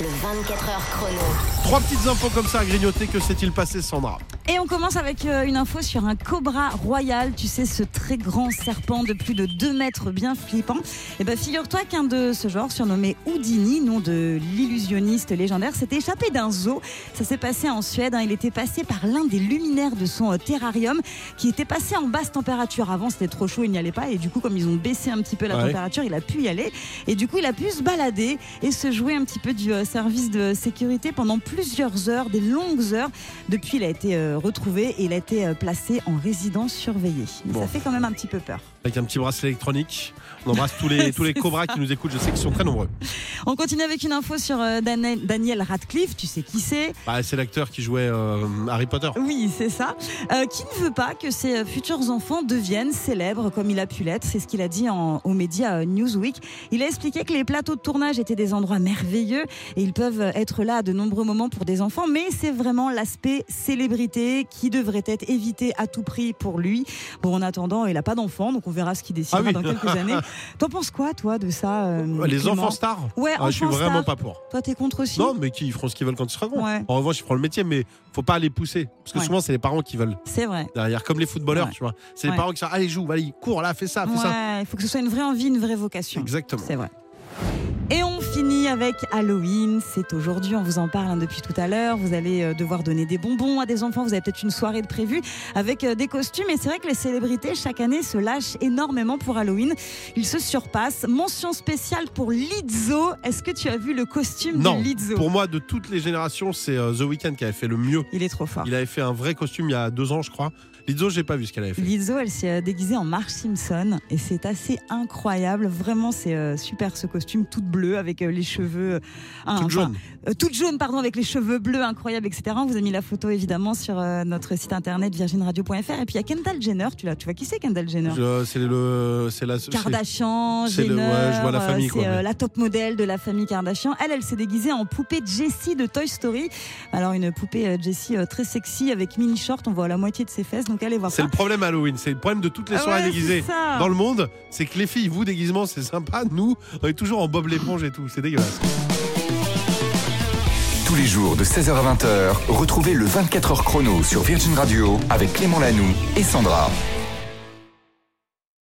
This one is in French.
Le 24 heures chrono. Trois petites infos comme ça à grignoter. Que s'est-il passé, Sandra? Et on commence avec euh, une info sur un cobra royal. Tu sais, ce très grand serpent de plus de 2 mètres, bien flippant. Et ben, figure-toi qu'un de ce genre, surnommé Houdini, nom de l'illusionniste légendaire, s'était échappé d'un zoo. Ça s'est passé en Suède. hein. Il était passé par l'un des luminaires de son euh, terrarium, qui était passé en basse température. Avant, c'était trop chaud, il n'y allait pas. Et du coup, comme ils ont baissé un petit peu la Ouais. température, il a pu y aller. Et du coup, il a pu se balader et se jouer un petit peu du euh, service de sécurité pendant plusieurs heures, des longues heures. Depuis, il a été retrouvé et il a été euh, placé en résidence surveillée. Bon. ça fait quand même un petit peu peur. Avec un petit bracelet électronique. On embrasse tous les, tous les cobras qui nous écoutent. Je sais qu'ils sont très nombreux. On continue avec une info sur euh, Daniel, Radcliffe. Tu sais qui c'est? Bah, c'est l'acteur qui jouait euh, Harry Potter. Oui, c'est ça. Euh, qui ne veut pas que ses futurs enfants deviennent célèbres comme il a pu l'être? C'est ce qu'il a dit en, aux médias Newsweek. Il a expliqué que les plateaux de tournage étaient des endroits merveilleux et ils peuvent être là à de nombreux moments pour des enfants, mais c'est vraiment l'aspect célébrité qui devrait être évité à tout prix pour lui. Bon, en attendant, il n'a pas d'enfants, donc on verra ce qu'il décidera Ah oui. dans quelques années. T'en penses quoi, toi, de ça euh, les enfants stars Ouais, Ah, Je suis enfants vraiment stars. pas pour. Toi, t'es contre aussi? Non, mais qui feront ce qu'ils veulent quand ils seront grands. Ouais. En revanche, ils feront le métier, mais faut pas les pousser. Parce que Ouais. souvent, c'est les parents qui veulent. C'est vrai. Derrière, comme les footballeurs, Ouais. tu vois. C'est les parents qui sont allez, joue, allez, cours là, fais ça, fais ça. Il faut que ce soit une vraie envie, une vraie vocation. Exactement. C'est vrai. Et on finit avec Halloween. C'est aujourd'hui, on vous en parle hein, depuis tout à l'heure. Vous allez euh, devoir donner des bonbons à des enfants. Vous avez peut-être une soirée de prévue avec euh, des costumes. Et c'est vrai que les célébrités, chaque année, se lâchent énormément pour Halloween. Ils se surpassent. Mention spéciale pour Lizzo. Est-ce que tu as vu le costume Non, de Lizzo pour moi, de toutes les générations, c'est euh, The Weeknd qui avait fait le mieux. Il est trop fort. Il avait fait un vrai costume il y a deux ans, je crois. Lizzo, j'ai pas vu ce qu'elle avait fait. Lizzo, elle s'est déguisée en Marge Simpson et c'est assez incroyable. Vraiment, c'est super ce costume, toute bleue avec les cheveux. euh, hein, Toute enfin, jaune. euh, toute jaune, pardon, avec les cheveux bleus incroyables, etc. On vous a mis la photo évidemment sur euh, notre site internet virginradio.fr. Et puis il y a Kendall Jenner, tu, tu vois qui c'est Kendall Jenner? Je- C'est le, c'est la. Kardashian, Jenner, le- ouais, je vois la euh, famille, c'est euh, mais- la top modèle de la famille Kardashian. Elle, elle s'est déguisée en poupée Jessie de Toy Story. Alors une poupée euh, Jessie euh, très sexy avec mini short, on voit la moitié de ses fesses. Donc allez voir C'est le problème Halloween. C'est le problème de toutes les Ah soirées ouais, déguisées dans le monde. C'est que les filles, vous, déguisement, c'est sympa. Nous, on est toujours en Bob l'éponge et tout. C'est dégueulasse. Tous les jours de 16h à 20h, retrouvez le 24h chrono sur Virgin Radio avec Clément Lanoux et Sandra.